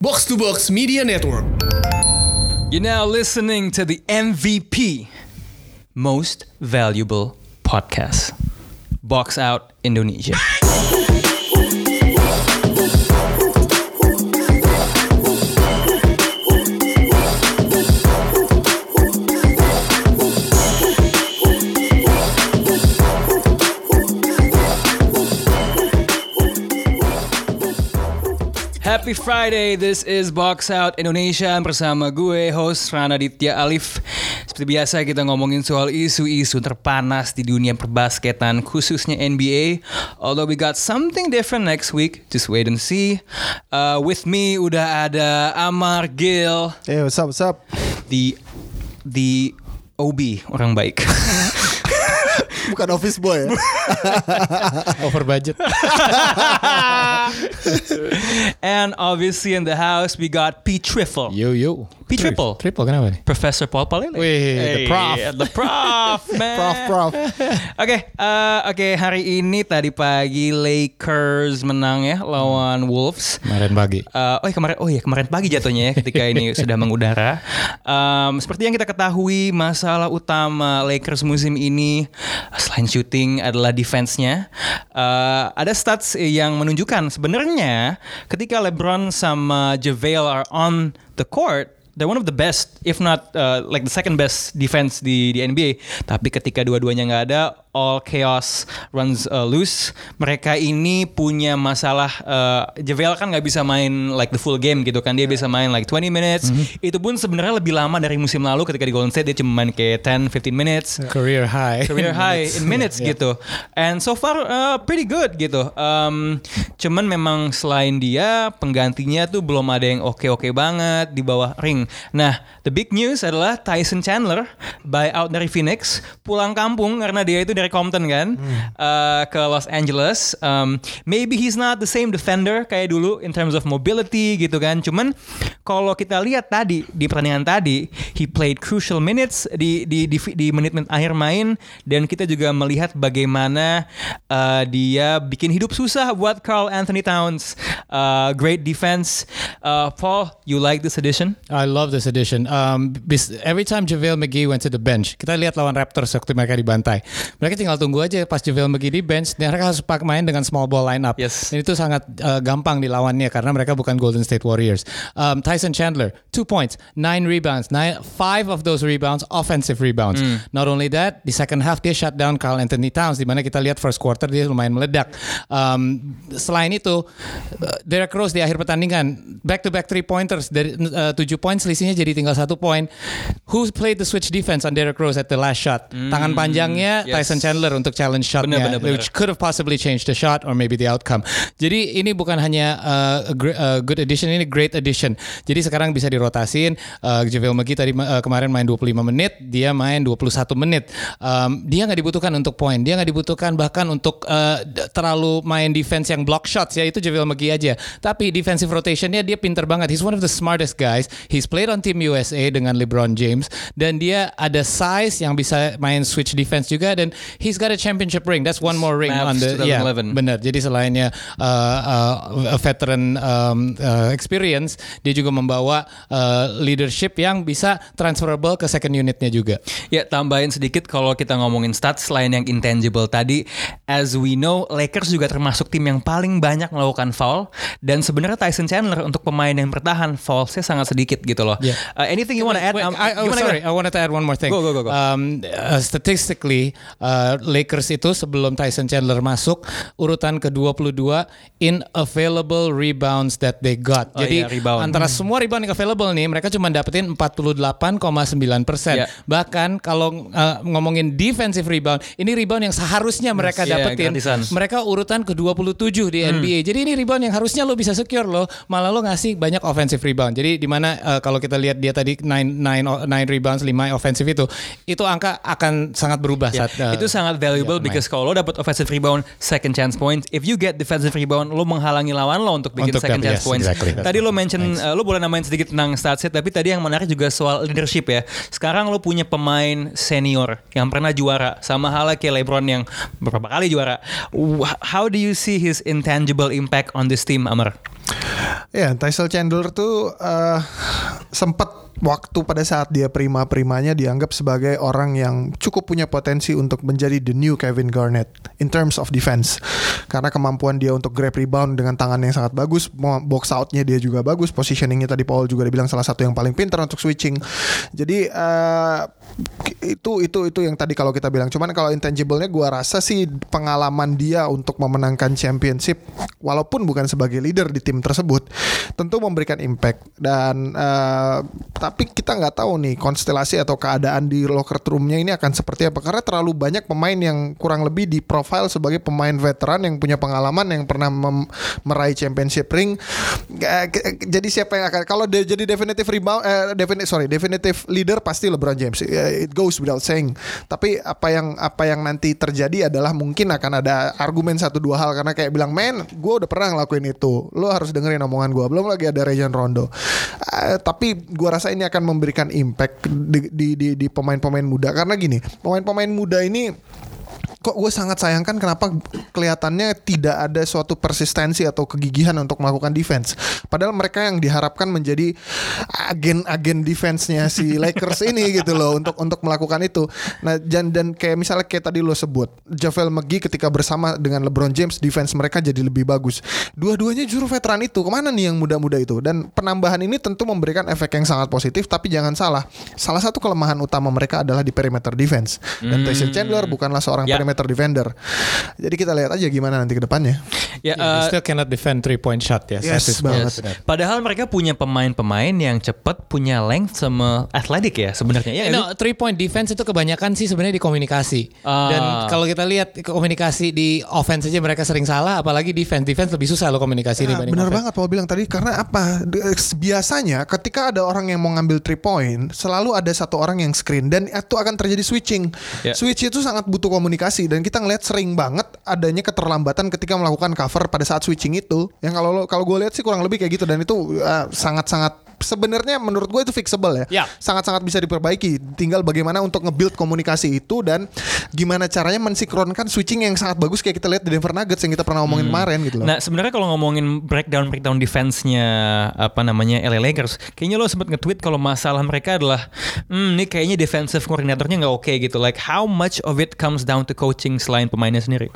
Box to Box Media Network. You're now listening to the MVP, Most Valuable Podcast, Box Out Indonesia. Happy Friday, this is Box Out Indonesia bersama gue, host Rana Ditya Alif. Seperti biasa kita ngomongin soal isu-isu terpanas di dunia perbasketan, khususnya NBA. Although we got something different next week, just wait and see. Uh, with me udah ada Amar Gil, Hey, what's up, what's up? the the OB orang baik. Bukan office boy ya? over budget. And obviously in the house we got P Triple. Yo yo. P triple. Triple kenapa nih? Professor Paul Palele. Wih, the prof. The prof, man. Prof, prof. Oke, eh, oke hari ini tadi pagi Lakers menang ya lawan Wolves. Kemarin pagi. Eh, oh, ya, kemarin oh ya kemarin pagi jatuhnya ya ketika ini sudah mengudara. Em, seperti yang kita ketahui masalah utama Lakers musim ini selain shooting adalah defense-nya. Eh, ada stats yang menunjukkan sebenarnya ketika LeBron sama JaVale are on the court they're one of the best, if not uh, like the second best defense di di NBA. Tapi ketika dua-duanya nggak ada, all chaos runs uh, loose. Mereka ini punya masalah. Uh, JaVale kan nggak bisa main like the full game gitu kan. Dia bisa main like 20 minutes. Itu pun sebenarnya lebih lama dari musim lalu ketika di Golden State dia cuma main kayak 10-15 minutes Career high. career high in minutes Yeah. gitu. And so far uh, pretty good gitu. Um, cuman memang selain dia penggantinya tuh belum ada yang oke-oke banget di bawah ring. Nah, the big news adalah Tyson Chandler buyout dari Phoenix pulang kampung karena dia itu dari Compton kan uh, ke Los Angeles. Um, maybe he's not the same defender kayak dulu in terms of mobility gitu kan. Cuman kalau kita lihat tadi di pertandingan tadi, he played crucial minutes di di di, di menit-menit akhir main dan kita juga melihat bagaimana uh, dia bikin hidup susah buat Carl Anthony Towns. Uh, great defense. Uh, Paul, you like this edition? I love this edition. Um, every time JaVale McGee went to the bench, kita lihat lawan Raptors waktu mereka dibantai. Mereka tinggal tunggu aja pas JaVale McGee di bench, mereka harus pak main dengan small ball lineup. Yes. Dan itu sangat uh, gampang dilawannya karena mereka bukan Golden State Warriors. Um, Tyson Chandler, two points, nine rebounds, nine, five of those rebounds offensive rebounds. Not only that, di second half dia shut down Carl Anthony Towns, di mana kita lihat first quarter dia lumayan meledak. Um, selain itu, uh, Derek Rose di akhir pertandingan back to back three pointers dari uh, tujuh poin selisihnya jadi tinggal satu poin. Who played the switch defense on Derek Rose at the last shot? Tangan panjangnya yes. Tyson Chandler untuk challenge shotnya, Bener, bener, bener. which could have possibly changed the shot or maybe the outcome. Jadi ini bukan hanya uh, a, a good addition, ini great addition. Jadi sekarang bisa dirotasin. Uh, JaVale McGee tadi uh, kemarin main 25 menit, dia main 21 menit. Um, dia nggak dibutuhkan untuk poin, dia nggak dibutuhkan bahkan untuk uh, terlalu main defense yang block shots ya itu JaVale McGee aja. Tapi defensive rotationnya dia pinter banget. He's one of the smartest guys. He's played on Team USA dengan LeBron James dan dia ada size yang bisa main switch defense juga dan he's got a championship ring. That's one more ring Mavs on the yeah, 2011. benar. Jadi selainnya uh, uh, a veteran um, uh, experience, dia juga membawa uh, leadership yang bisa transferable ke second unitnya juga. Ya tambahin sedikit kalau kita ngomongin stats selain yang intangible tadi, as we know Lakers juga termasuk tim yang paling banyak melakukan foul dan sebenarnya Tyson Chandler untuk pemain yang bertahan foulsnya sangat sedikit gitu loh. Yeah. Uh, anything you wanna add? Wait, Um, I, oh, sorry? I wanted to add one more thing. Go, go, go, go. Um, uh, statistically, uh, Lakers itu sebelum Tyson Chandler masuk urutan ke-22 in available rebounds that they got. Oh Jadi iya, rebound. antara semua rebound yang available nih, mereka cuma dapetin 48,9 persen. Iya. Bahkan kalau uh, ngomongin defensive rebound, ini rebound yang seharusnya mereka Iya, dapetin. gratisan. Mereka urutan ke-27 di NBA. Jadi ini rebound yang harusnya lo bisa secure lo, malah lo ngasih banyak offensive rebound. Jadi di mana uh, kalau kita lihat dia tadi 9 9 9 rebounds, 5 offensive itu, itu angka akan sangat berubah Ya, saat uh, itu sangat valuable main. because kalau lo dapat offensive rebound, second chance points. If you get defensive rebound, lo menghalangi lawan lo untuk bikin Untuk second chance yes, points. exactly. Tadi lo mention, uh, lo boleh namain sedikit tentang statsnya, tapi tadi yang menarik juga soal leadership ya. Sekarang lo punya pemain senior yang pernah juara, sama halnya kayak LeBron yang beberapa kali juara. How do you see his intangible impact on this team, Amar? Ya, Tyson Chandler tuh eh, sempat waktu pada saat dia prima-primanya dianggap sebagai orang yang cukup punya potensi untuk menjadi the new Kevin Garnett in terms of defense. Karena kemampuan dia untuk grab rebound dengan tangan yang sangat bagus, box outnya dia juga bagus, positioningnya tadi Paul juga dibilang salah satu yang paling pintar untuk switching. Jadi eh, itu itu itu yang tadi kalau kita bilang. Cuman kalau intangible-nya gua rasa sih pengalaman dia untuk memenangkan championship walaupun bukan sebagai leader di tim tersebut tentu memberikan impact dan eh, tapi kita nggak tahu nih konstelasi atau keadaan di locker roomnya ini akan seperti apa. Karena terlalu banyak pemain yang kurang lebih di profile sebagai pemain veteran yang punya pengalaman yang pernah meraih championship ring. Jadi siapa yang akan kalau dia jadi definitive rebound eh, definite sorry definitive leader pasti LeBron James. Eh, it goes without saying. Tapi apa yang apa yang nanti terjadi adalah mungkin akan ada argumen satu dua hal. Karena kayak bilang men gue udah pernah ngelakuin itu. Lo harus dengerin omongan gue belum lagi ada Rajon Rondo. Eh, tapi gue rasa ini akan memberikan impact di di di, pemain-pemain muda. Karena gini pemain-pemain muda ini kok gue sangat sayangkan kenapa kelihatannya tidak ada suatu persistensi atau kegigihan untuk melakukan defense. Padahal mereka yang diharapkan menjadi agen-agen defense-nya si Lakers ini gitu loh untuk untuk melakukan itu. Nah dan dan kayak misalnya kayak tadi lo sebut Javel McGee ketika bersama dengan LeBron James defense mereka jadi lebih bagus. Dua-duanya juru veteran itu ke mana nih yang muda-muda itu? Dan penambahan ini tentu memberikan efek yang sangat positif. Tapi jangan salah, salah satu kelemahan utama mereka adalah di perimeter defense. Dan Tyson Chandler bukanlah seorang Ya. perimeter defender. Jadi kita lihat aja gimana nanti ke depannya. Ya, Yeah, eh, still cannot defend three point shot ya. Yes, Status banget. benar. Padahal mereka punya pemain-pemain yang cepat, punya length sama athletic ya sebenarnya. Ya, No, three point defense itu kebanyakan sih sebenarnya di komunikasi. Ah. Dan kalau kita lihat komunikasi di offense aja mereka sering salah, apalagi defense. Defense lebih susah loh komunikasi Ya, dibanding benar offense. banget Paul bilang tadi karena apa? De- Biasanya ketika ada orang yang mau ngambil three point, selalu ada satu orang yang screen dan itu akan terjadi switching. Ya. Switch itu sangat butuh komunikasi dan kita ngelihat sering banget adanya keterlambatan ketika melakukan cover pada saat switching itu. Yang kalau kalau gue lihat sih kurang lebih kayak gitu dan itu uh, sangat-sangat sebenarnya menurut gue itu fixable ya. Ya. Sangat-sangat bisa diperbaiki. Tinggal bagaimana untuk nge-build komunikasi itu dan gimana caranya mensinkronkan switching yang sangat bagus kayak kita lihat di Denver Nuggets yang kita pernah ngomongin kemarin gitu loh. Nah sebenarnya kalau ngomongin breakdown breakdown defense-nya apa namanya LA Lakers, kayaknya lo sempat nge-tweet kalau masalah mereka adalah, hmm, ini kayaknya defensive koordinatornya nggak oke gitu. Like how much of it comes down to coaching selain pemainnya sendiri?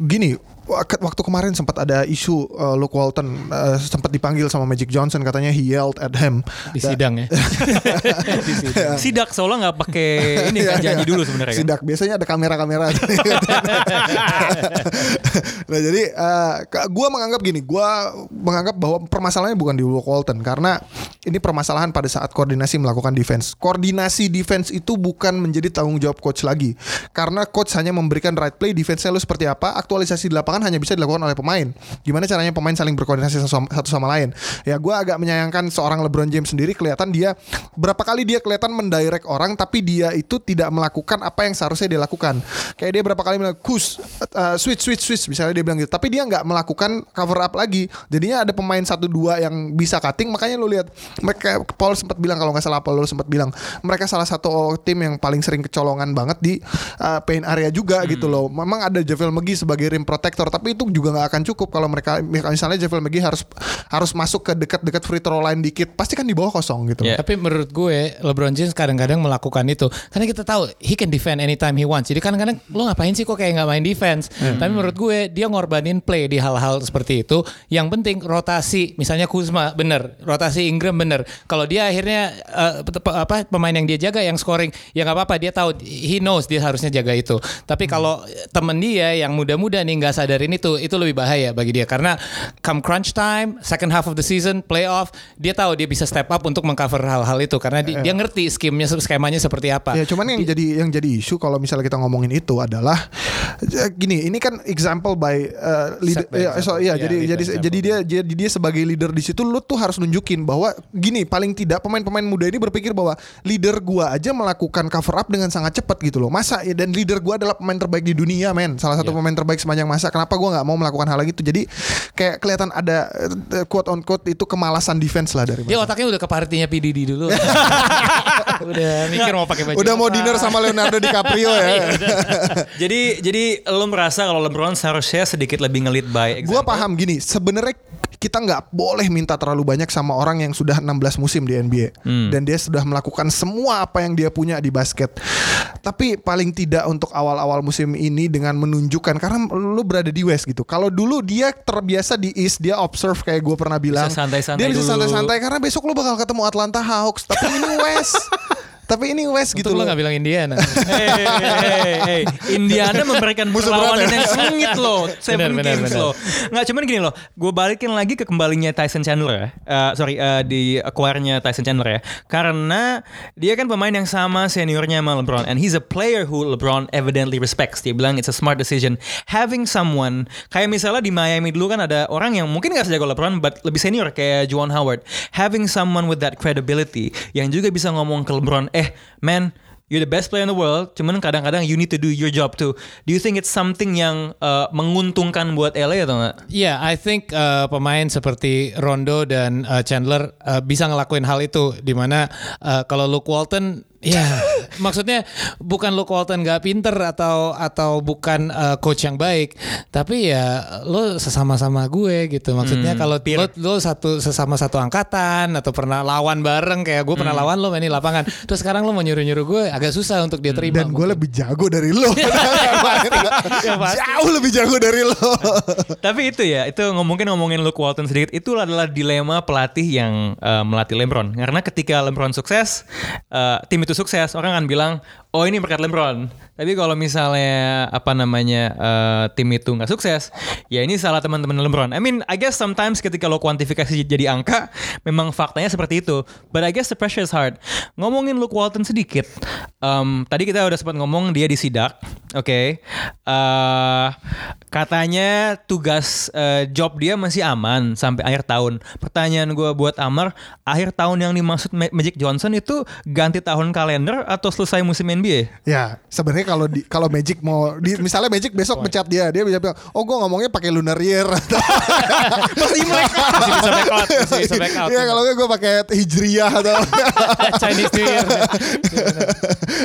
gini waktu kemarin sempat ada isu uh, Luke Walton uh, sempat dipanggil sama Magic Johnson katanya he yelled at him Di sidang ya. Sidak seolah nggak pakai ini kan Iya, janji iya. dulu sebenarnya kan. Sidak biasanya ada kamera-kamera. nah jadi uh, gue menganggap gini, gue menganggap bahwa permasalahannya bukan di Luke Walton karena ini permasalahan pada saat koordinasi melakukan defense. Koordinasi defense itu bukan menjadi tanggung jawab coach lagi karena coach hanya memberikan right play defense-nya lu seperti apa, aktualisasi di lapangan hanya bisa dilakukan oleh pemain. Gimana caranya pemain saling berkoordinasi satu sama, lain? Ya gue agak menyayangkan seorang LeBron James sendiri kelihatan dia berapa kali dia kelihatan mendirect orang tapi dia itu tidak melakukan apa yang seharusnya dia lakukan. Kayak dia berapa kali bilang kus uh, switch switch switch misalnya dia bilang gitu. Tapi dia nggak melakukan cover up lagi. Jadinya ada pemain satu dua yang bisa cutting. Makanya lu lihat mereka Paul sempat bilang kalau nggak salah Paul sempat bilang mereka salah satu tim yang paling sering kecolongan banget di uh, paint area juga gitu loh. Memang ada Javel McGee sebagai rim protector tapi itu juga nggak akan cukup kalau mereka misalnya Javel McGee harus harus masuk ke dekat-dekat free throw line dikit pasti kan di bawah kosong gitu. Ya. Tapi menurut gue LeBron James kadang-kadang melakukan itu karena kita tahu he can defend anytime he wants. Jadi kadang-kadang lo ngapain sih kok kayak nggak main defense? Tapi menurut gue dia ngorbanin play di hal-hal seperti itu. Yang penting rotasi, misalnya Kuzma bener, rotasi Ingram bener. Kalau dia akhirnya pe- apa pemain yang dia jaga yang scoring ya nggak apa-apa dia tahu he knows dia harusnya jaga itu. Tapi kalau temen dia yang muda-muda nih nggak sadarin itu itu lebih bahaya bagi dia. Karena come crunch time second half of the season playoff dia tahu dia bisa step up untuk mengcover hal-hal itu. Karena di- dia ngerti skemnya skemanya seperti apa. Ya cuman yang jadi yang jadi isu kalau misalnya kita ngomongin itu adalah eh, gini ini kan example by uh, leader by ya, so, example. iya Ya, jadi lead by jadi example. jadi dia jadi dia sebagai leader di situ lu tuh harus nunjukin bahwa gini paling tidak pemain-pemain muda ini berpikir bahwa leader gua aja melakukan cover up dengan sangat cepat gitu loh. Masa ya dan leader gua adalah pemain terbaik di dunia men. Salah satu pemain terbaik sepanjang masa kenapa gua nggak mau melakukan hal gitu jadi kayak kelihatan ada eh, quote on quote itu kemalasan defense lah dari Dia otaknya udah ke partinya PDD dulu. udah mikir mau pakai baju. udah mau dinner sama Leonardo DiCaprio ya jadi jadi lo merasa kalau LeBron seharusnya sedikit lebih ngelit by Gua example? paham gini, sebenarnya kita nggak boleh minta terlalu banyak sama orang yang sudah 16 musim di NBA dan dia sudah melakukan semua apa yang dia punya di basket. Tapi paling tidak untuk awal-awal musim ini dengan menunjukkan karena lu berada di West gitu. Kalau dulu dia terbiasa di East, dia observe kayak gue pernah bilang. santai-santai dia bisa santai-santai karena besok lu bakal ketemu Atlanta Hawks. Tapi ini West. Tapi ini West gitu Untung lo loh. gak bilang Indiana. Hey, hey, hey. Indiana memberikan perlawanan yang sengit loh, Seven benar, games benar. loh. Nggak cuman gini loh, gue balikin lagi ke kembalinya Tyson Chandler ya. Eh, sorry, eh, di acquire-nya Tyson Chandler ya. Karena dia kan pemain yang sama seniornya sama LeBron, and he's a player who LeBron evidently respects. Dia bilang it's a smart decision having someone kayak misalnya di Miami dulu kan ada orang yang mungkin nggak sejago LeBron, but lebih senior kayak Juwan Howard. Having someone with that credibility yang juga bisa ngomong ke LeBron, eh man You're the best player in the world, cuman kadang-kadang you need to do your job too. Do you think it's something yang uh, menguntungkan buat LA atau enggak? Yeah, I think uh, pemain seperti Rondo dan uh, Chandler uh, bisa ngelakuin hal itu di mana uh, kalau Luke Walton ya maksudnya bukan Luke Walton gak pinter atau atau bukan uh, coach yang baik, tapi ya lo sesama-sama gue gitu. Maksudnya kalau lo, lo satu sesama satu angkatan atau pernah lawan bareng kayak gue pernah lawan lo main di lapangan. Terus sekarang lo mau nyuruh-nyuruh gue agak susah untuk dia terima. Dan gue lebih jago dari lo. Ya, pasti. Jauh lebih jago dari lo. Tapi itu ya, itu ngomongin ngomongin Luke Walton sedikit, itu adalah dilema pelatih yang uh, melatih LeBron. Karena ketika LeBron sukses, uh, tim itu sukses, orang akan bilang, oh ini berkat LeBron. Tapi kalau misalnya apa namanya uh, tim itu nggak sukses, ya ini salah teman-teman LeBron. I mean, I guess sometimes ketika lo kuantifikasi jadi angka, memang faktanya seperti itu. But I guess the pressure is hard. Ngomongin Luke Walton sedikit, um, tadi kita udah sempat ngomong dia disidak, oke. Eh, katanya tugas eh, job dia masih aman sampai akhir tahun. Pertanyaan gue buat Amar, akhir tahun yang dimaksud Ma- Magic Johnson itu ganti tahun kalender atau selesai musim NBA? Ya, sebenarnya kalau di kalau Magic mau di, misalnya Magic besok pecat dia, dia bisa bilang, "Oh, gue ngomongnya pakai lunar year." Masih mereka. masih bisa back out, bisa back out. Iya, kalau gue pakai Hijriyah atau Chinese New Year.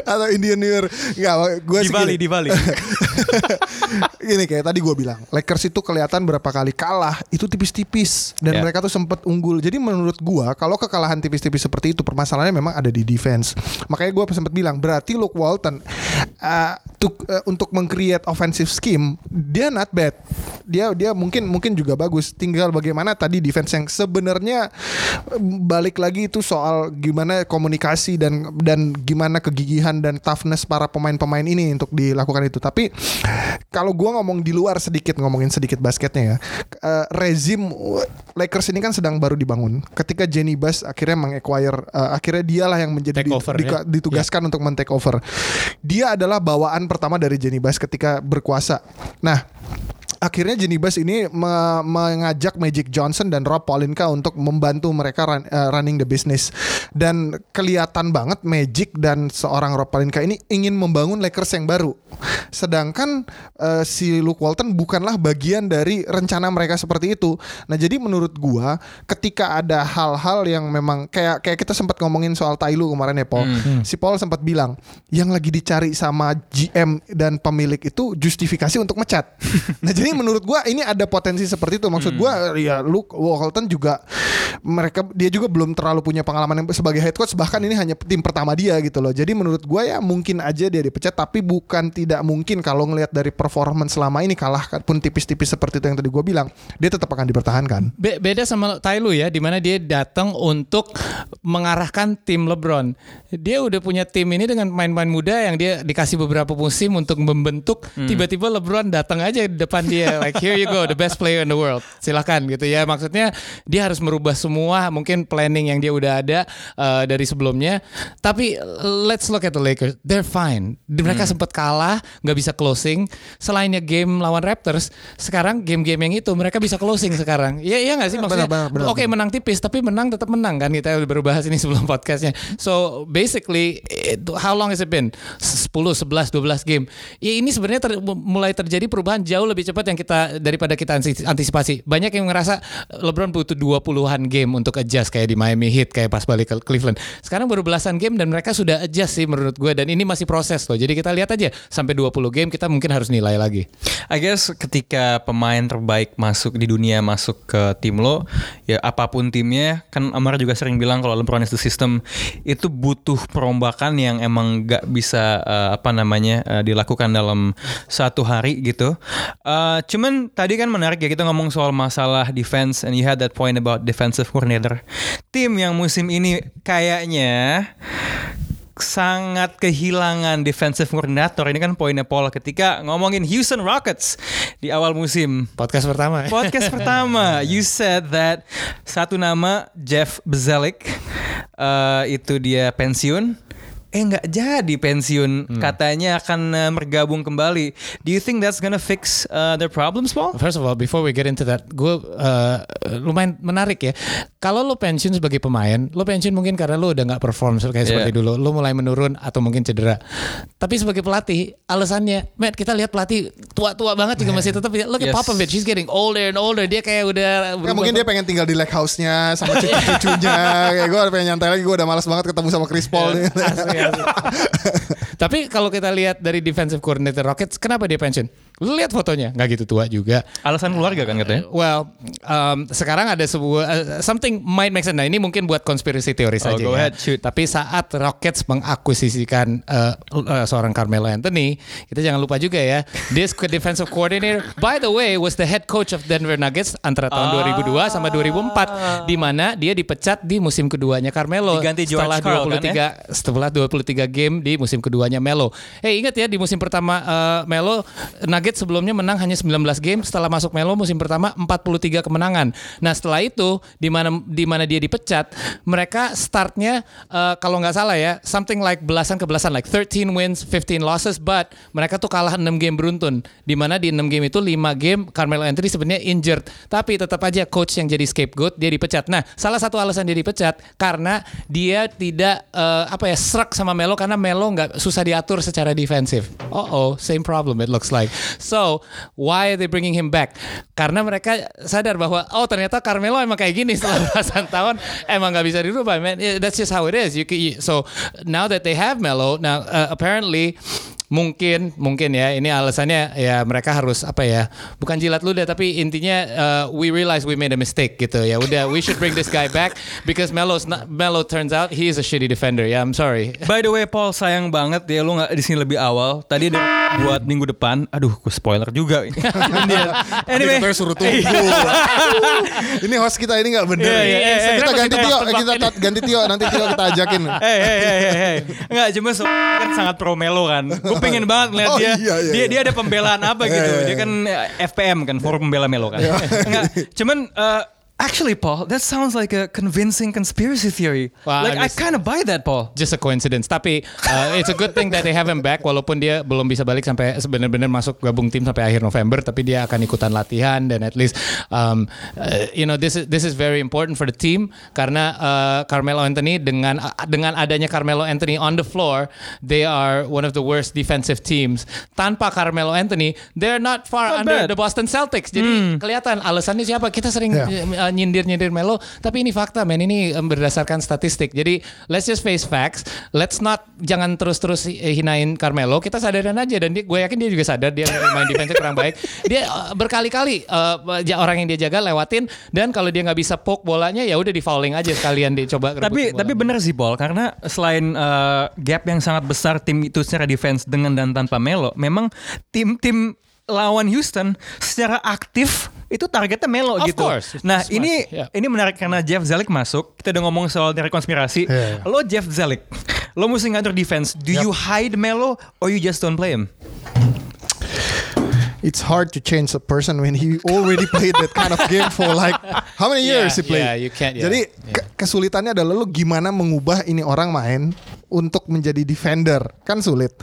atau Indian New Year. Enggak, gue Di Bali, di Bali. Gini kayak tadi gue bilang, Lakers itu kelihatan berapa kali kalah itu tipis-tipis dan Ya. mereka tuh sempat unggul. Jadi menurut gue kalau kekalahan tipis-tipis seperti itu permasalahannya memang ada di defense. Makanya gue sempat bilang berarti Luke Walton uh, tuk- uh, untuk meng-create offensive scheme dia not bad. Dia dia mungkin mungkin juga bagus. Tinggal bagaimana tadi defense yang sebenarnya uh, balik lagi itu soal gimana komunikasi dan dan gimana kegigihan dan toughness para pemain-pemain ini untuk dilakukan itu. Tapi kalau gua ngomong di luar sedikit ngomongin sedikit basketnya ya, eh, rezim uh, Lakers ini kan sedang baru dibangun. Ketika Jenny Bass akhirnya meng-acquire, eh, akhirnya dialah yang menjadi Take over, ya. ditugaskan untuk men-take over. Dia adalah bawaan pertama dari Jenny Bass ketika berkuasa. Nah, akhirnya Jenny Bass ini me- mengajak Magic Johnson dan Rob Palinka untuk membantu mereka run- eh, running the business. Dan kelihatan banget Magic dan seorang Rob Palinka ini ingin membangun Lakers yang baru. Sedangkan eh, si Luke Walton bukanlah bagian dari rencana mereka seperti itu. Nah jadi menurut gua ketika ada hal-hal yang memang kayak kayak kita sempat ngomongin soal Tailu kemarin ya Paul. Si Paul sempat bilang yang lagi dicari sama GM dan pemilik itu justifikasi untuk mecat. Nah jadi menurut gua ini ada potensi seperti itu maksud gua ya Luke Walton juga mereka dia juga belum terlalu punya pengalaman yang sebagai head coach bahkan ini hanya tim pertama dia gitu loh jadi menurut gua ya mungkin aja dia dipecat tapi bukan tidak mungkin kalau ngelihat dari performance selama ini kalah pun tipis-tipis seperti itu yang tadi gua bilang dia tetap akan dipertahankan Be- beda sama Ty Lue ya, di mana dia datang untuk mengarahkan tim LeBron. Dia udah punya tim ini dengan main-main muda yang dia dikasih beberapa musim untuk membentuk. Tiba-tiba LeBron datang aja di depan dia, like here you go, the best player in the world. Silakan gitu ya. Maksudnya dia harus merubah semua mungkin planning yang dia udah ada uh, dari sebelumnya. Tapi let's look at the Lakers, they're fine. Mereka sempat kalah, nggak bisa closing. Selainnya game lawan Raptors, sekarang game-game yang itu mereka bisa closing sekarang. Iya iya nggak sih maksudnya? Oke menang tipis tapi menang tetap menang kan kita udah baru bahas ini sebelum podcastnya. So basically it- how long has it been? 10, 11, 12 game. Ya ini sebenarnya ter- mulai terjadi perubahan jauh lebih cepat yang kita daripada kita antisipasi. Banyak yang ngerasa LeBron butuh 20-an game untuk adjust kayak di Miami Heat kayak pas balik ke Cleveland. Sekarang baru belasan game dan mereka sudah adjust sih menurut gue dan ini masih proses loh. Jadi kita lihat aja sampai 20 game kita mungkin harus nilai lagi. I guess ketika pemain terbaik masuk di dunia masuk ke tim lo, ya apa pun timnya, kan Amar juga sering bilang kalau LeBron is the system itu butuh perombakan yang emang gak bisa eh, apa namanya eh, dilakukan dalam satu hari gitu. Eh, cuman tadi kan menarik ya kita ngomong soal masalah defense and you had that point about defensive coordinator. Tim yang musim ini kayaknya sangat kehilangan defensive coordinator ini kan poinnya Paul ketika ngomongin Houston Rockets di awal musim Podcast pertama. ya. podcast pertama you said that satu nama Jeff Bezalik eh, itu dia pensiun eh nggak jadi pensiun katanya akan eh, bergabung kembali do you think that's gonna fix uh, their problems Paul? First of all, before we get into that, gue uh, lumayan menarik ya. Kalau lo pensiun sebagai pemain, lo pensiun mungkin karena lo udah nggak perform kayak seperti Yeah. dulu. Lo mulai menurun atau mungkin cedera. Tapi sebagai pelatih, alasannya, Matt kita lihat pelatih tua-tua banget juga masih tetap. Look at Yes. Popovich, he's getting older and older. Dia kayak udah. Ya, mungkin dia pengen tinggal di lake house-nya sama cucu-cucunya. Kayak gue pengen nyantai lagi. Gue udah malas banget ketemu sama Chris Paul. asli. Tapi kalau kita lihat dari defensive coordinator Rockets, kenapa dia pensiun? Lu lihat fotonya, nggak gitu tua juga. alasan keluarga kan katanya Well, um, sekarang ada sebuah uh, something might make sense. Nah, ini mungkin buat konspirasi teori Oh, saja. go ya. ahead, shoot. Tapi saat Rockets mengakuisisikan uh, uh, seorang Carmelo Anthony, kita jangan lupa juga ya, this defensive coordinator, by the way, was the head coach of Denver Nuggets antara tahun 2002 sama 2004, di mana dia dipecat di musim keduanya Carmelo Diganti George setelah Karl, kan, 23 setelah 23 game di musim keduanya Melo. Hey ingat ya di musim pertama uh, Melo Nuggets sebelumnya menang hanya 19 game setelah masuk Melo musim pertama 43 kemenangan. Nah setelah itu di mana di mana dia dipecat mereka startnya uh, kalau nggak salah ya something like belasan ke belasan like 13 wins 15 losses but mereka tuh kalah 6 game beruntun di mana di 6 game itu 5 game Carmelo Anthony sebenarnya injured tapi tetap aja coach yang jadi scapegoat dia dipecat. Nah salah satu alasan dia dipecat karena dia tidak eh, apa ya serak sama Melo karena Melo nggak susah diatur secara defensif. Oh oh, same problem it looks like. So why are they bringing him back? Karena mereka sadar bahwa oh ternyata Carmelo emang kayak gini setelah belasan tahun emang nggak bisa dirubah. Man, that's just how it is. You, you- so now that they have Melo, now uh, apparently mungkin mungkin ya ini alasannya ya mereka harus apa ya bukan jilat ludah tapi intinya uh, we realize we made a mistake gitu ya udah we should bring this guy back because Melo's not Melo turns out he is a shitty defender ya I'm sorry By the way, Paul sayang banget ya lu nggak di sini lebih awal. Tadi ada buat minggu depan. Aduh, gue spoiler juga. anyway, Kita suruh tunggu. ini host kita ini nggak bener. Iya, iya, iya, iya. kita ganti Tio, kita ini? ganti Tio, nanti Tio kita ajakin. Hei, hei, hei, hei. Enggak, cuma so, kan sangat pro Melo kan. Gue pengen banget ngeliat Oh, dia. iya, iya, dia iya. dia ada pembelaan apa gitu. Iya, iya, Dia kan eh, FPM kan, Forum Pembela Melo kan. Enggak, cuman eh, Actually, Paul, that sounds like a convincing conspiracy theory. Wah, like I this- kind of buy that, Paul. just a coincidence tapi uh, it's a good thing that they have him back walaupun dia belum bisa balik sampai benar-benar masuk gabung tim sampai akhir November tapi dia akan ikutan latihan dan at least um, uh, you know this is this is very important for the team karena uh, Carmelo Anthony dengan uh, dengan adanya Carmelo Anthony on the floor they are one of the worst defensive teams tanpa Carmelo Anthony they're not far Not under bad. the Boston Celtics jadi kelihatan alasannya siapa kita sering Yeah. uh, nyindir-nyindir Melo, tapi ini fakta men, ini um, berdasarkan statistik. Jadi let's just face facts. Let's not jangan terus-terus eh, hinain Carmelo. Kita sadarin aja dan dia, gue yakin dia juga sadar dia main defense kurang baik. Dia uh, berkali-kali uh, orang yang dia jaga lewatin dan kalau dia nggak bisa poke bolanya ya udah di fouling aja sekalian dicoba Tapi bola. tapi benar sih Paul karena selain eh, gap yang sangat besar tim itu secara defense dengan dan tanpa Melo, memang tim-tim lawan Houston secara aktif itu targetnya Melo Of gitu. course, Nah smart, ini yeah. ini menarik karena Jeff Zelik masuk. Kita udah ngomong soal teori konspirasi. Yeah. Lo Jeff Zelik, lo mesti ngatur defense. Do you hide Melo or you just don't play him? It's hard to change a person when he already played that kind of game for like how many Yeah, years he played. yeah, you can't, yeah, Jadi yeah. ke- kesulitannya adalah lu gimana mengubah ini orang main untuk menjadi defender kan sulit.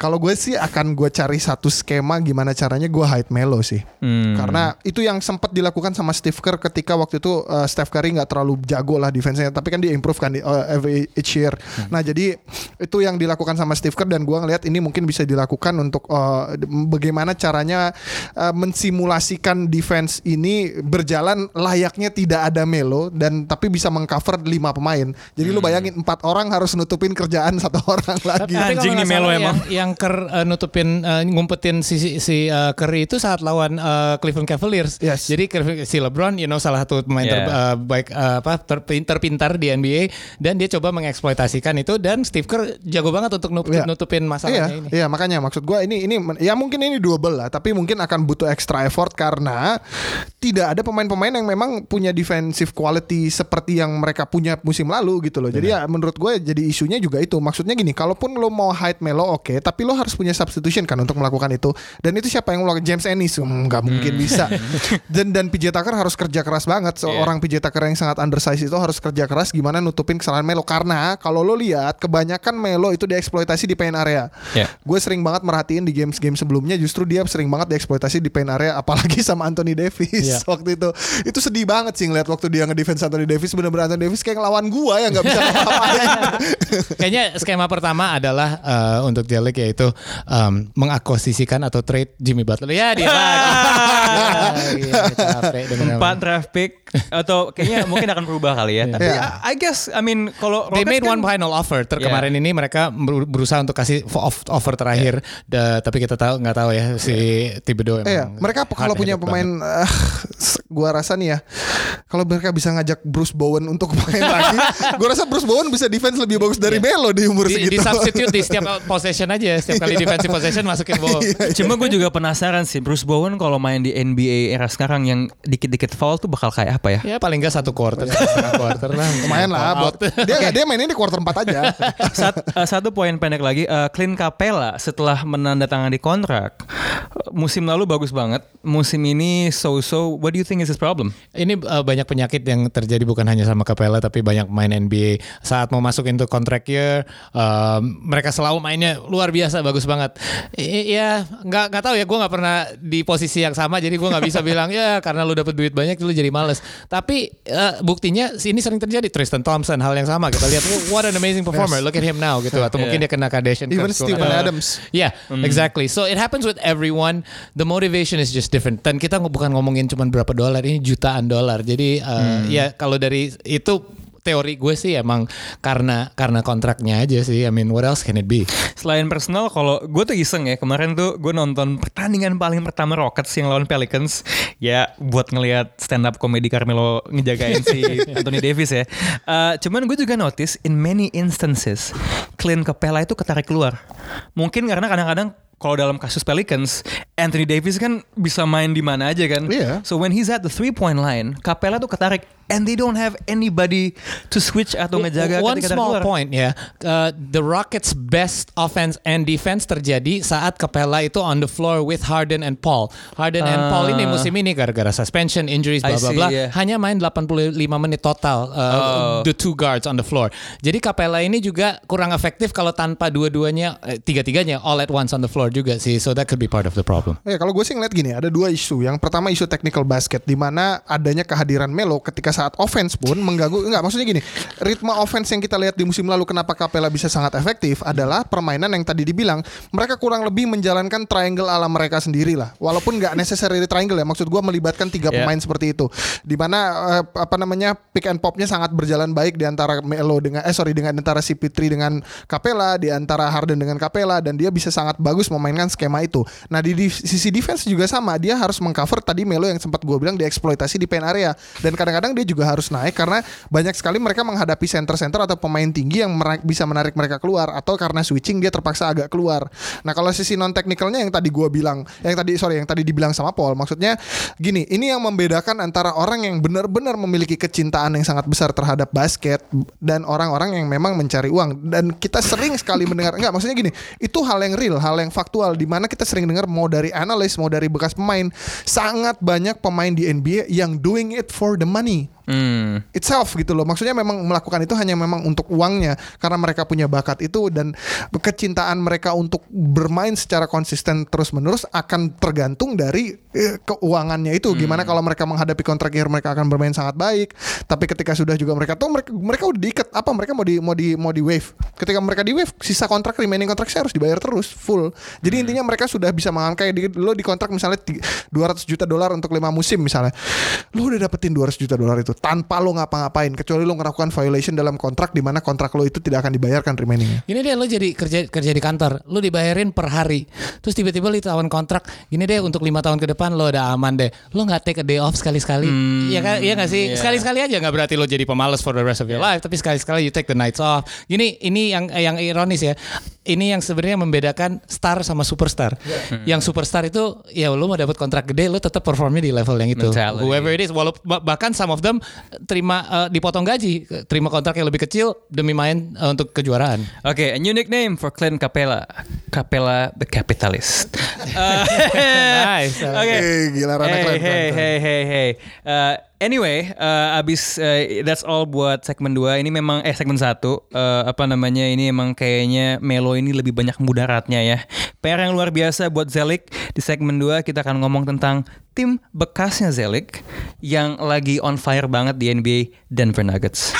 Kalau gue sih akan gue cari satu skema gimana caranya gue hide Melo sih. Hmm. Karena itu yang sempat dilakukan sama Steve Kerr ketika waktu itu uh, Steph Curry nggak terlalu jago lah defense-nya, tapi kan dia improve kan di, uh, every each year. Nah jadi itu yang dilakukan sama Steve Kerr dan gue ngelihat ini mungkin bisa dilakukan untuk uh, bagaimana caranya uh, mensimulasikan defense ini berjalan layaknya tidak ada Melo dan tapi bisa mengcover lima pemain. Jadi lu bayangin empat orang harus nutupin kerjaan satu orang lagi. Tapi Anjing nih Melo emang. Yang, yang Kerr uh, nutupin uh, ngumpetin si si, si, uh, Curry itu saat lawan uh, Cleveland Cavaliers. Yes. Jadi si LeBron, you know salah satu pemain Yeah. terbaik uh, apa terpin- terpintar di NBA dan dia coba mengeksploitasikan itu dan Steve Kerr jago banget untuk nutup- Iya. nutupin masalahnya ini. iya makanya maksud gue ini ini ya mungkin ini doable lah, tapi mungkin akan butuh extra effort karena tidak ada pemain-pemain yang memang punya defensive quality seperti yang mereka punya musim lalu gitu loh. Jadi ya menurut gue jadi isunya juga itu. Maksudnya gini, kalaupun lo mau hide Melo oke, tapi lo harus punya substitution kan untuk melakukan itu. Dan itu siapa yang melakukan James Ennis? Hmm, nggak mungkin bisa. dan dan PJ Tucker harus kerja keras banget. Seorang PJ Tucker yang sangat undersize itu harus kerja keras gimana nutupin kesalahan Melo karena kalau lo lihat kebanyakan Melo itu dieksploitasi di paint area. Ya. Gue sering banget merhatiin di games-game sebelumnya justru dia sering banget dieksploitasi di paint area apalagi sama Anthony Davis Iya. waktu itu. Itu sedih banget sih ngeliat waktu dia ngedefense Anthony Davis bener-bener Anthony Davis kayak ngelawan gua yang nggak bisa ngapain. Kayaknya skema pertama adalah uh, untuk Jelek yaitu um, mengakuisisikan atau trade Jimmy Butler. Ya dia lagi. Ya, capek Empat draft pick atau kayaknya mungkin akan berubah kali ya. Tapi Iya. I I guess I mean kalau They Rockets made kan- one final offer. Ter Yeah. kemarin ini mereka ber- berusaha untuk kasih offer terakhir. Da- tapi kita tahu nggak tahu ya si Thibodeau emang. Iya, mereka kalau punya pemain eh, s- gua rasa nih ya kalau mereka bisa ngajak Bruce Bowen untuk main lagi, gua rasa Bruce Bowen bisa defense lebih bagus dari Melo di umur. Di, di segitu. substitute di setiap possession aja, setiap kali defensive possession masukin ball. Cuma gue juga penasaran sih Bruce Bowen kalau main di NBA era sekarang yang dikit-dikit foul tuh bakal kayak apa ya? Ya paling nggak satu quarter, setengah quarter lah. Lumayan lah buat dia nggak dia mainnya di quarter 4 aja. Sat- eh, satu poin pendek lagi, eh, Clint Capella setelah menandatangani kontrak musim lalu bagus banget, musim ini so-so. What do you think is his problem? Ini uh, banyak penyakit yang terjadi bukan hanya sama Capella tapi banyak main NBA saat mau masuk into contract year um, mereka selalu mainnya luar biasa bagus banget. I- ya nggak nggak tahu ya gue nggak pernah di posisi yang sama jadi gue nggak bisa bilang ya karena lu dapet duit banyak lu jadi males. Tapi uh, buktinya ini sering terjadi Tristan Thompson hal yang sama kita lihat what an amazing performer look at him now gitu atau mungkin dia kena Kardashian Even Steven. Adams. Yeah, exactly. So it happens with everyone. The motivation is just different. Dan kita nggak- bukan ngomongin cuma berapa dolar, ini jutaan dolar. Jadi uh, ya kalau dari itu teori gue sih emang karena karena kontraknya aja sih. I mean, what else can it be? Selain personal, kalau gue tuh iseng ya kemarin tuh gue nonton pertandingan paling pertama Rockets yang lawan Pelicans ya buat ngelihat stand up komedi Carmelo ngejagain si Anthony Davis ya. Eh, cuman gue juga notice in many instances Clint Capella itu ketarik keluar. Mungkin karena kadang-kadang kalau dalam kasus Pelicans, Anthony Davis kan bisa main di mana aja kan. Iya. So when he's at the three point line, Capella tuh ketarik and they don't have anybody to switch atau ngejaga One ketika small keluar. point ya, uh, the Rockets' best offense and defense terjadi saat Capella itu on the floor with Harden and Paul. Harden and Paul ini musim ini gara-gara suspension, injuries, bla bla bla, yeah. hanya main 85 menit total uh, the two guards on the floor. Jadi Capella ini juga kurang efektif kalau tanpa dua-duanya, eh, tiga-tiganya all at once on the floor juga sih. So that could be part of the problem. Ya kalau gue sih ngeliat gini ada dua isu. Yang pertama isu technical basket di mana adanya kehadiran Melo ketika saat offense pun mengganggu enggak maksudnya gini. Ritme offense yang kita lihat di musim lalu kenapa Capella bisa sangat efektif adalah permainan yang tadi dibilang mereka kurang lebih menjalankan triangle ala mereka sendiri lah. Walaupun nggak necessary triangle ya maksud gue melibatkan tiga Yeah. pemain seperti itu. Di mana eh, apa namanya pick and popnya sangat berjalan baik di antara Melo dengan eh sorry dengan antara si Pitri dengan Capella, di antara Harden dengan Capella dan dia bisa sangat bagus memainkan skema itu. Nah di, di sisi defense juga sama, dia harus mengcover tadi Melo yang sempat gue bilang dieksploitasi di paint area dan kadang-kadang dia juga harus naik karena banyak sekali mereka menghadapi center-center atau pemain tinggi yang bisa menarik mereka keluar atau karena switching dia terpaksa agak keluar. Nah kalau sisi non teknikalnya yang tadi gue bilang, yang tadi sorry yang tadi dibilang sama Paul, maksudnya gini, ini yang membedakan antara orang yang benar-benar memiliki kecintaan yang sangat besar terhadap basket dan orang-orang yang memang mencari uang dan kita sering sekali mendengar enggak maksudnya gini, itu hal yang real, hal yang faktual di mana kita sering dengar mau dari analis, mau dari bekas pemain, sangat banyak pemain di NBA yang doing it for the money. Hmm. itself gitu loh. Maksudnya memang melakukan itu hanya memang untuk uangnya karena mereka punya bakat itu dan kecintaan mereka untuk bermain secara konsisten terus-menerus akan tergantung dari eh, keuangannya itu. Gimana kalau mereka menghadapi kontrak year mereka akan bermain sangat baik, tapi ketika sudah juga mereka tahu mereka mereka udah diikat apa mereka mau di mau di mau di wave. Ketika mereka di wave sisa kontrak remaining kontrak harus dibayar terus full. Jadi intinya mereka sudah bisa mengangkai di, lo di kontrak misalnya ti- 200 juta dolar untuk lima musim misalnya. Lo udah dapetin 200 juta dolar itu tanpa lo ngapa-ngapain kecuali lo melakukan violation dalam kontrak di mana kontrak lo itu tidak akan dibayarkan remainingnya. Gini deh lo jadi kerja kerja di kantor, lo dibayarin per hari. Terus tiba-tiba lo ditawarin kontrak, gini deh untuk lima tahun ke depan lo udah aman deh. Lo nggak take a day off sekali-sekali. Iya kan? Iya nggak sih? iya. Sekali-sekali aja nggak berarti lo jadi pemalas for the rest of your life, tapi sekali-sekali you take the nights off. Gini, ini yang yang ironis ya. Ini yang sebenarnya membedakan star sama superstar. Yang superstar itu ya lo mau dapat kontrak gede, lo tetap performnya di level yang itu. Mentality. Whoever it is, walaupun bah- bahkan some of them terima eh, dipotong gaji, terima kontrak yang lebih kecil demi main eh, untuk kejuaraan. Oke, a new nickname for Clint Capella. Capella the Capitalist. Uh, Nice. Oke. Eh, gila, Rana Hey, keren, hey, hey, hey, hey. Uh, anyway, uh, abis uh, that's all buat segmen 2. Ini memang eh segmen 1 uh, apa namanya? Ini emang kayaknya Melo ini lebih banyak mudaratnya ya. PR yang luar biasa buat Zelik. Di segmen 2 kita akan ngomong tentang tim bekasnya Zelik yang lagi on fire banget di NBA Denver Nuggets.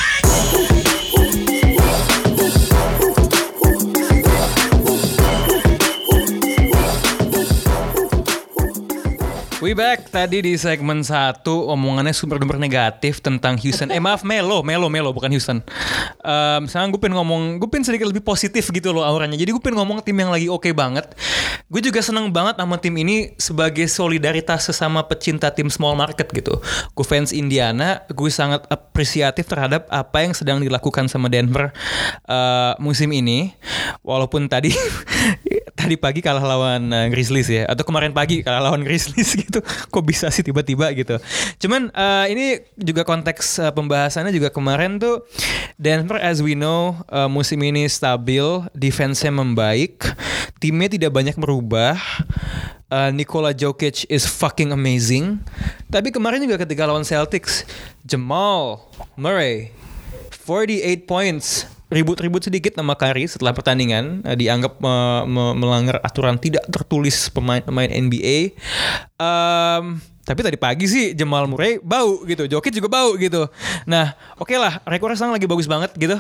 We back tadi di segmen 1 omongannya super duper negatif tentang Houston. Eh maaf Melo, Melo, Melo bukan Houston. Um, sekarang gue pengen ngomong, gue pengen sedikit lebih positif gitu loh auranya. Jadi gue pengen ngomong tim yang lagi oke banget. Gue juga seneng banget sama tim ini sebagai solidaritas sesama pecinta tim small market gitu. Gue fans Indiana, gue sangat apresiatif terhadap apa yang sedang dilakukan sama Denver uh, musim ini. Walaupun tadi tadi pagi kalah lawan uh, Grizzlies ya atau kemarin pagi kalah lawan Grizzlies gitu. Kok bisa sih tiba-tiba gitu? Cuman uh, ini juga konteks uh, pembahasannya juga kemarin tuh Denver as we know uh, musim ini stabil defense-nya membaik timnya tidak banyak merubah Uh, Nikola Jokic is fucking amazing. Tapi kemarin juga ketika lawan Celtics, Jamal Murray 48 points ribut-ribut sedikit nama Kari setelah pertandingan eh, dianggap me- me- melanggar aturan tidak tertulis pemain-pemain NBA. Em, tapi tadi pagi sih Jamal Murray bau gitu, Jokic juga bau gitu. Nah, oke lah, rekornya sekarang lagi bagus banget gitu.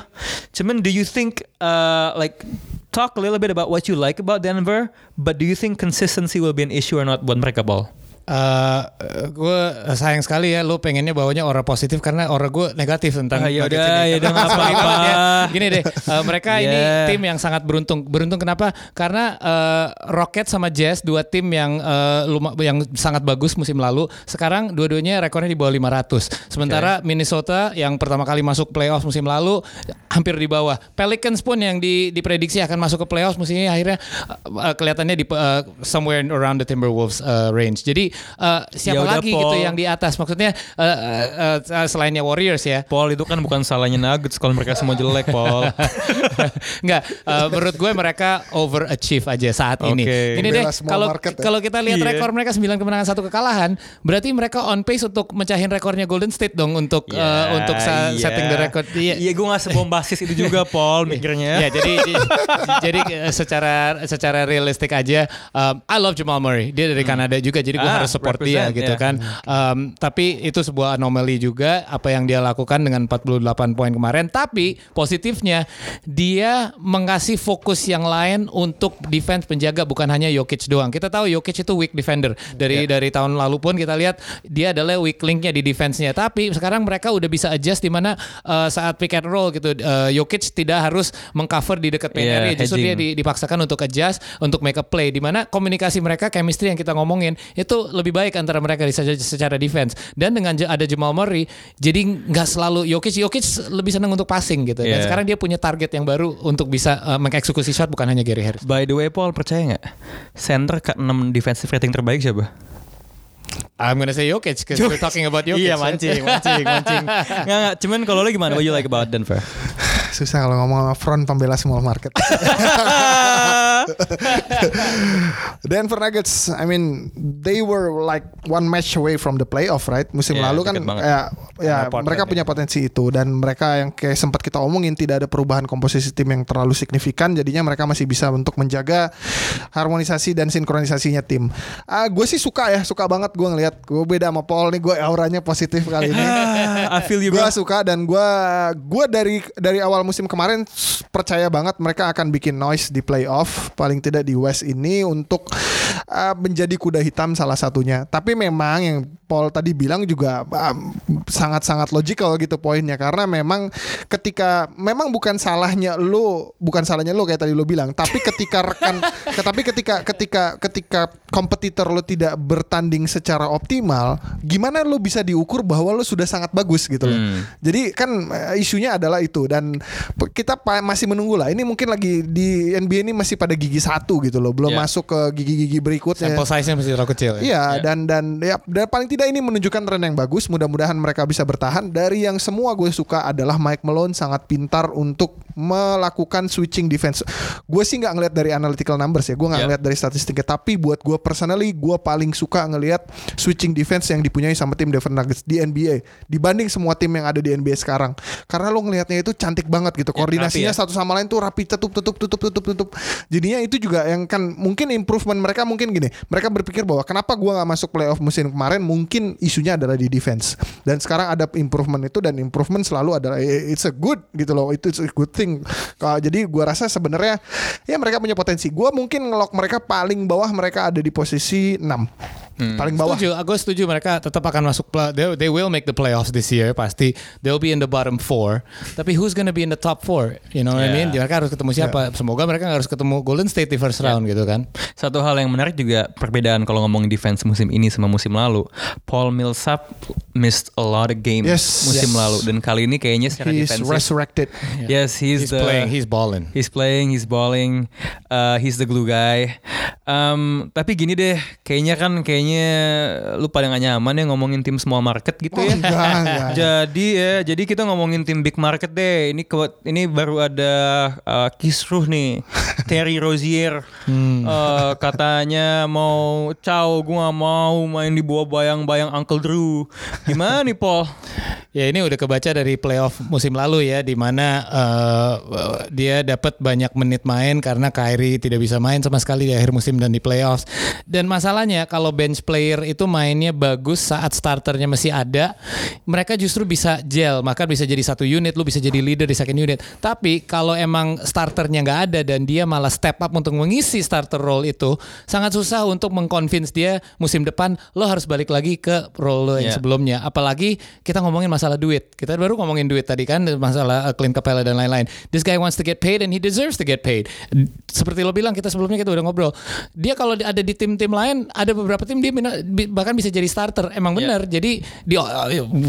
Cuman do you think uh, like talk a little bit about what you like about Denver, but do you think consistency will be an issue or not buat mereka ball? Eh, gue sayang sekali ya lu pengennya bawanya aura positif karena aura gue negatif tentang Ah, ya Nuggets udah, ini. ya udah, apa-apa. banget ya. Gini deh, eh, mereka ini Yeah. tim yang sangat beruntung. Beruntung kenapa? Karena eh, Rocket sama Jazz dua tim yang luma- yang sangat bagus musim lalu. Sekarang dua-duanya rekornya di bawah 500. Sementara Minnesota yang pertama kali masuk playoff musim lalu hampir di bawah. Pelicans pun yang di, diprediksi akan masuk ke playoff musim ini akhirnya eh, kelihatannya di eh, somewhere around the Timberwolves eh, range. Jadi eh, siapa Ya udah, lagi Paul. gitu yang di atas? Maksudnya eh, eh, eh, selainnya Warriors ya. Paul itu kan bukan salahnya Nuggets kalau mereka semua jelek, Paul. Enggak, eh, menurut gue mereka overachieve aja saat ini. Oke. Ini deh, kalau ya. kalau kita lihat Iya. rekor mereka 9 kemenangan satu kekalahan, berarti mereka on pace untuk mecahin rekornya Golden State dong untuk eh, untuk sa- iya. setting the record. Iya. Iya, gue gak sebombasis itu juga, Paul, mikirnya. Ya jadi jadi eh, secara secara realistik aja um, I love Jamal Murray dia dari Kanada juga jadi gue Ah, harus support dia represent, gitu ya. kan. Um, tapi itu sebuah anomali juga apa yang dia lakukan dengan 48 poin kemarin. Tapi positifnya dia mengasih fokus yang lain untuk defense penjaga bukan hanya Jokic doang. Kita tahu Jokic itu weak defender. Dari dari tahun lalu pun kita lihat dia adalah weak linknya di defense-nya. Tapi sekarang mereka udah bisa adjust di mana uh, saat pick and roll gitu. Uh, Jokic tidak harus mengcover di dekat paint Yeah, area. Justru dia hedging. dipaksakan untuk adjust untuk make a play. Di mana komunikasi mereka chemistry yang kita ngomongin itu lebih baik antara mereka di secara, secara defense dan dengan ada Jamal Murray jadi nggak selalu Jokic Jokic lebih senang untuk passing gitu dan Yeah. sekarang dia punya target yang baru untuk bisa uh, mengeksekusi shot bukan hanya Gary Harris By the way, Paul, percaya nggak? Center ke-6 defensive rating terbaik siapa? I'm gonna say Jokic because we're talking about Jokic Iya, mancing, mancing, mancing. Nggak, nggak. Cuman kalau lo gimana? What you like about Denver? Susah kalau ngomong sama front pembela small market. Denver Nuggets, I mean, they were like one match away from the playoff, right? Musim Iya, lalu kan, ya, ya Portland mereka ya. punya potensi itu dan mereka yang kayak sempat kita omongin tidak ada perubahan komposisi tim yang terlalu signifikan, jadinya mereka masih bisa untuk menjaga harmonisasi dan sinkronisasinya tim. Ah, gue sih suka ya, suka banget gue ngelihat. Gue beda sama Paul nih, gue auranya positif kali ini. I feel you gue suka dan gue gue dari dari awal musim kemarin percaya banget mereka akan bikin noise di playoff paling tidak di West ini untuk uh, menjadi kuda hitam salah satunya. Tapi memang yang Paul tadi bilang juga um, sangat-sangat logical gitu poinnya karena memang ketika memang bukan salahnya lo bukan salahnya lo kayak tadi lo bilang tapi ketika rekan tapi ketika ketika ketika kompetitor lo tidak bertanding secara optimal gimana lo bisa diukur bahwa lo sudah sangat bagus gitu loh Hmm. jadi kan eh, isunya adalah itu dan kita masih menunggu lah ini mungkin lagi di NBA ini masih pada gigi satu gitu loh belum Ya. masuk ke gigi-gigi berikutnya Sample size-nya masih terlalu kecil. ya? Iya dan dan ya dan paling tidak ini menunjukkan tren yang bagus. Mudah-mudahan mereka bisa bertahan. Dari yang semua gue suka adalah Mike Malone sangat pintar untuk melakukan switching defense. Gue sih nggak ngelihat dari analytical numbers ya. Gue nggak Ya. ngelihat dari statistiknya. Tapi buat gue personally, gue paling suka ngelihat switching defense yang dipunyai sama tim Denver Nuggets di NBA dibanding semua tim yang ada di NBA sekarang. Karena lo ngelihatnya itu cantik banget gitu. Koordinasinya rapi ya. satu sama lain tuh rapi tutup tutup tutup tutup tutup. Jadinya itu juga yang kan mungkin improvement mereka mungkin gini. Mereka berpikir bahwa kenapa gua nggak masuk playoff musim kemarin mungkin isunya adalah di defense. Dan sekarang ada improvement itu dan improvement selalu adalah eh, it's a good gitu loh. Itu it's a good thing. Kalau- jadi gua rasa sebenarnya ya mereka punya potensi. Gua mungkin ngelok mereka paling bawah mereka ada di posisi 6. Paling bawah. Setuju, aku setuju mereka tetap akan masuk play, they, they will make the playoffs this year pasti. They'll be in the bottom four. Tapi who's gonna be in the top four? You know what I Yeah. mean? Mereka harus ketemu siapa? Semoga mereka nggak harus ketemu Golden State di first round gitu kan. Satu hal yang menarik juga perbedaan kalau ngomongin defense musim ini sama musim lalu. Paul Millsap missed a lot of games Yes. musim Yes. lalu dan kali ini kayaknya secara He's defensif. resurrected. Yes, he's, He's the playing, he's balling. He's playing, he's balling, uh, he's the glue guy. Um, tapi gini deh, kayaknya kan kayaknya lu pada gak nyaman ya ngomongin tim small market gitu Oh, ya. enggak, enggak. jadi ya, jadi kita ngomongin tim big market deh. Ini ke, ini baru ada uh, kisruh nih, Terry Rozier Uh, katanya mau caw, gua gak mau main di bawah bayang-bayang Uncle Drew. Gimana nih Paul? Ya ini udah kebaca dari playoff musim lalu ya, di mana uh, dia dapat banyak menit main karena Kyrie tidak bisa main sama sekali di akhir musim dan di playoffs. Dan masalahnya kalau bench player itu mainnya bagus saat starternya masih ada, mereka justru bisa gel, maka bisa jadi satu unit, lu bisa jadi leader di second unit. Tapi kalau emang starternya nggak ada dan dia malah step up untuk mengisi starter role itu, sangat susah untuk mengconvince dia musim depan lo harus balik lagi ke role lo yang Yeah. sebelumnya. Apalagi kita ngomongin masalah duit. Kita baru ngomongin duit tadi kan masalah uh, Clint Capella dan lain-lain. This guy wants to get paid and he deserves to get paid. Seperti lo bilang kita sebelumnya kita udah ngobrol. Dia kalau ada di tim-tim lain ada beberapa tim dia bina- bi- bahkan bisa jadi starter. Emang Yeah. benar. Jadi di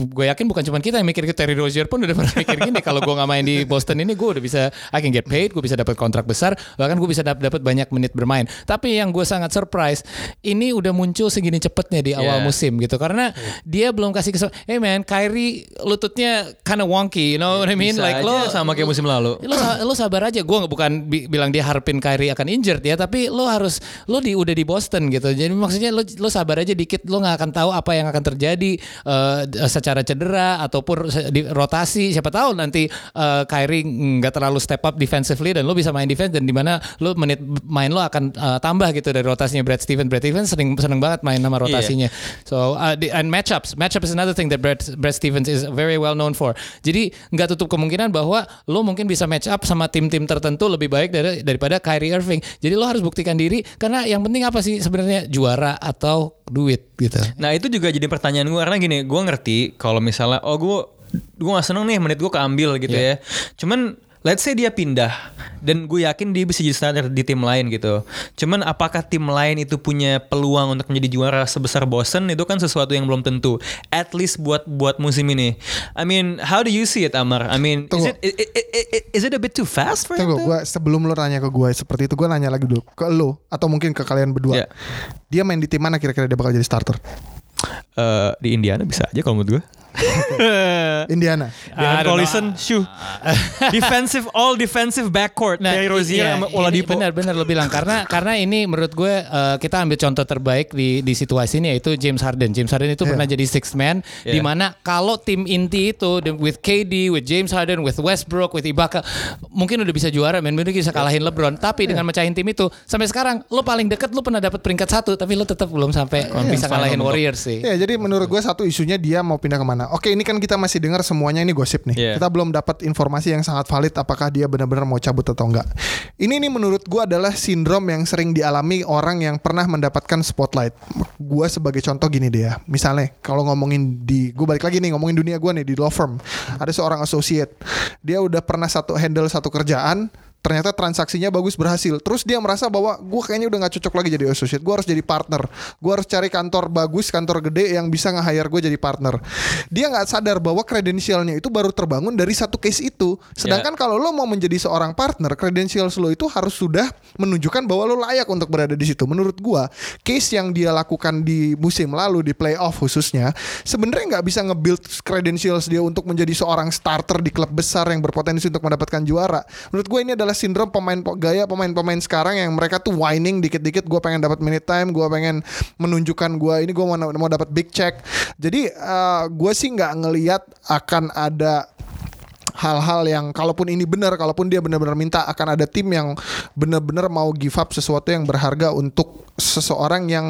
gue yakin bukan cuma kita yang mikir ke Terry Rozier pun udah pernah mikir gini kalau gue nggak main di Boston ini gue udah bisa I can get paid, gue bisa dapat kontrak besar, bahkan gue bisa dap- dapat banyak menit bermain. Tapi yang gue sangat surprise ini udah muncul segini cepetnya di awal Yeah. musim gitu karena dia belum kasih kesempatan. Hey man, Kyrie lututnya kinda wonky, you know what I mean? Bisa like lo sama kayak musim lalu. lo lo sabar aja gue bukan bi- bilang dia harapin Kyrie akan injured ya tapi lo harus lo di udah di Boston gitu jadi maksudnya lo lo sabar aja dikit lo nggak akan tahu apa yang akan terjadi eh, secara cedera ataupun di rotasi. Siapa tahu nanti eh, Kyrie nggak terlalu step up defensively dan lo bisa main defense dan di mana lo menit main lo akan eh, tambah gitu dari rotasinya. Brad Stevens Brad Stevens sering seneng banget main nama rotasinya. So uh, di- and matchups. Matchup is another thing that Brad, Brad Stevens is very well known for. Jadi nggak tutup kemungkinan bahwa lo mungkin bisa match up sama tim-tim tertentu lebih baik dari, daripada Kyrie Irving. Jadi lo harus buktikan diri karena yang penting apa sih sebenarnya? Juara atau duit gitu. Nah itu juga jadi pertanyaan gue karena gini, gue ngerti kalau misalnya oh gue gue gak seneng nih menit gue keambil gitu Iya. ya. Cuman let's say dia pindah dan gue yakin dia bisa jadi starter di tim lain gitu. Cuman apakah tim lain itu punya peluang untuk menjadi juara sebesar Boston itu kan sesuatu yang belum tentu. At least buat buat musim ini. I mean, how do you see it Amar? I mean, is it, i- i- i- i- is it a bit too fast for Tunggu, gua sebelum lo nanya ke gue seperti itu, gue nanya lagi dulu ke lo atau mungkin ke kalian berdua. Ya. Dia main di tim mana kira-kira dia bakal jadi starter? Eh, di Indiana bisa aja kalau menurut gue. Indiana. Dengan Collison, shoo. defensive all defensive backcourt dari Rozier iya, sama Oladipo. Benar-benar lo bilang karena karena ini menurut gue eh, kita ambil contoh terbaik di di situasi ini yaitu James Harden. James Harden itu Iya. pernah jadi six man Iya. di mana kalau tim inti itu with KD, with James Harden, with Westbrook, with Ibaka mungkin udah bisa juara, men mungkin bisa kalahin LeBron. Tapi dengan mecahin tim itu sampai sekarang lo paling deket lo pernah dapat peringkat satu tapi lo tetap belum sampai bisa kalahin Warriors sih. Ya, jadi menurut gue satu isunya dia mau pindah ke mana. Oke, ini kan kita masih dengar semuanya ini gosip nih. Iya. Kita belum dapat informasi yang sangat valid apakah dia benar-benar mau cabut atau enggak. Ini nih menurut gue adalah sindrom yang sering dialami orang yang pernah mendapatkan spotlight. Gue sebagai contoh gini deh ya. Misalnya kalau ngomongin di, gue balik lagi nih ngomongin dunia gue nih di law firm. Ada seorang associate. Dia udah pernah satu handle satu kerjaan ternyata transaksinya bagus berhasil. Terus dia merasa bahwa gue kayaknya udah nggak cocok lagi jadi associate. Gue harus jadi partner. Gue harus cari kantor bagus kantor gede yang bisa nge-hire gue jadi partner. Dia nggak sadar bahwa kredensialnya itu baru terbangun dari satu case itu. Sedangkan kalau lo mau menjadi seorang partner kredensial lo itu harus sudah menunjukkan bahwa lo layak untuk berada di situ. Menurut gue case yang dia lakukan di musim lalu di playoff khususnya sebenarnya nggak bisa nge-build credentials dia untuk menjadi seorang starter di klub besar yang berpotensi untuk mendapatkan juara. Menurut gue ini adalah sindrom pemain gaya pemain-pemain sekarang yang mereka tuh whining dikit-dikit gue pengen dapat minute time gue pengen menunjukkan gue ini gue mau mau dapat big check. Jadi eh, gue sih nggak ngelihat akan ada hal-hal yang kalaupun ini benar kalaupun dia benar-benar minta akan ada tim yang benar-benar mau give up sesuatu yang berharga untuk seseorang yang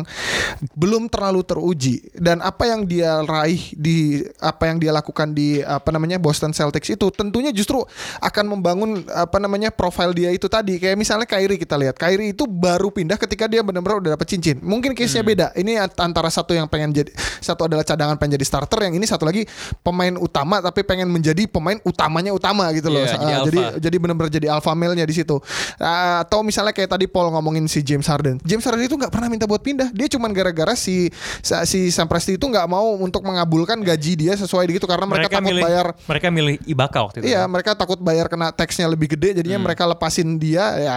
belum terlalu teruji. Dan apa yang dia raih di apa yang dia lakukan di apa namanya Boston Celtics itu tentunya justru akan membangun apa namanya profil dia itu tadi. Kayak misalnya Kyrie kita lihat. Kyrie itu baru pindah ketika dia benar-benar udah dapat cincin. Mungkin case-nya beda. Ini antara satu yang pengen jadi satu adalah cadangan pengen jadi starter yang ini satu lagi pemain utama tapi pengen menjadi pemain utamanya utama gitu loh Iya, jadi Ah, alpha. jadi jadi benar-benar jadi alpha male-nya di situ. Ah, atau misalnya kayak tadi Paul ngomongin si James Harden. James Harden itu nggak pernah minta buat pindah. Dia cuman gara-gara si si Sam Presti itu nggak mau untuk mengabulkan gaji dia sesuai gitu karena mereka, takut milih bayar mereka milih Ibaka waktu itu. Iya, mereka takut bayar kena taxnya lebih gede, jadinya mereka lepasin dia. Ya,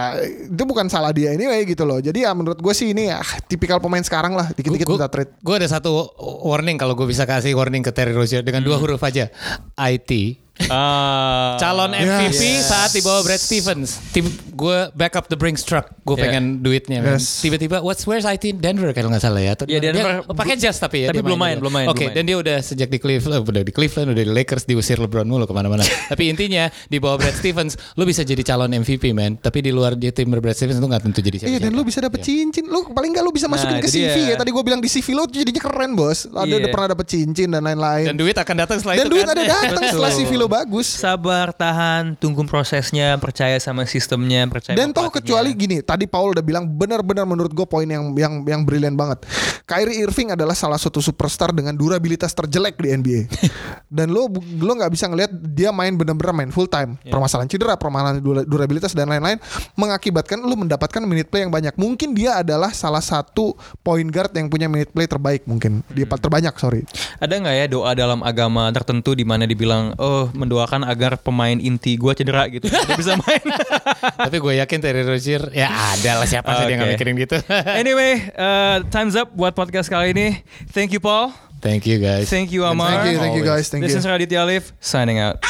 itu bukan salah dia ini gitu loh. Jadi ya menurut gue sih ini ya tipikal pemain sekarang lah, dikit-dikit minta trade. Gue ada satu warning kalau gue bisa kasih warning ke Terry Rozier dengan dua huruf aja. IT. Ah. Calon MVP Yes. saat di bawah Brad Stevens. Tim gue back up the Brinks truck. Gue Yeah. pengen duitnya. Yes. Tiba-tiba what's where's IT Denver kalau nggak salah ya. Atau Iya, dia- Denver. dia pakai jas tapi ya. Tapi dia belum main, belum main, Oke, main. dan dia udah sejak di Cleveland, udah di Cleveland, udah di Lakers diusir LeBron mulu ke mana-mana. tapi intinya di bawah Brad Stevens, lu bisa jadi calon MVP man. Tapi di luar dia tim Brad Stevens itu nggak tentu jadi siapa. Iya dan lu bisa dapet cincin Lu paling nggak lu bisa Nah, masukin ke itu CV dia. ya Tadi gue bilang di CV lu jadinya keren bos Ada Iya. udah pernah dapet cincin dan lain-lain Dan duit akan datang setelah Dan itu duit kan. ada datang setelah. CV lu bagus Sabar, tahan, tunggu prosesnya, percaya sama sistemnya, percaya Dan toh kecuali gini, tadi Paul udah bilang benar-benar menurut gue poin yang yang yang brilian banget. Kyrie Irving adalah salah satu superstar dengan durabilitas terjelek di NBA. dan lo lo nggak bisa ngelihat dia main benar-benar main full time. Permasalahan cedera, permasalahan dura- durabilitas dan lain-lain mengakibatkan lo mendapatkan minute play yang banyak. Mungkin dia adalah salah satu point guard yang punya minute play terbaik mungkin. Dia terbanyak, sorry. Ada nggak ya doa dalam agama tertentu di mana dibilang, oh mendoakan agar pemain inti gue cedera gitu, bisa main. Tapi gue yakin Terry Rozier ya ada lah siapa sih dia nggak Oke. mikirin gitu. anyway, uh, times up buat podcast kali ini. Thank you Paul. Thank you guys. Thank you Amar. Thank you, thank you guys, thank This you. is Raditya Alif signing out.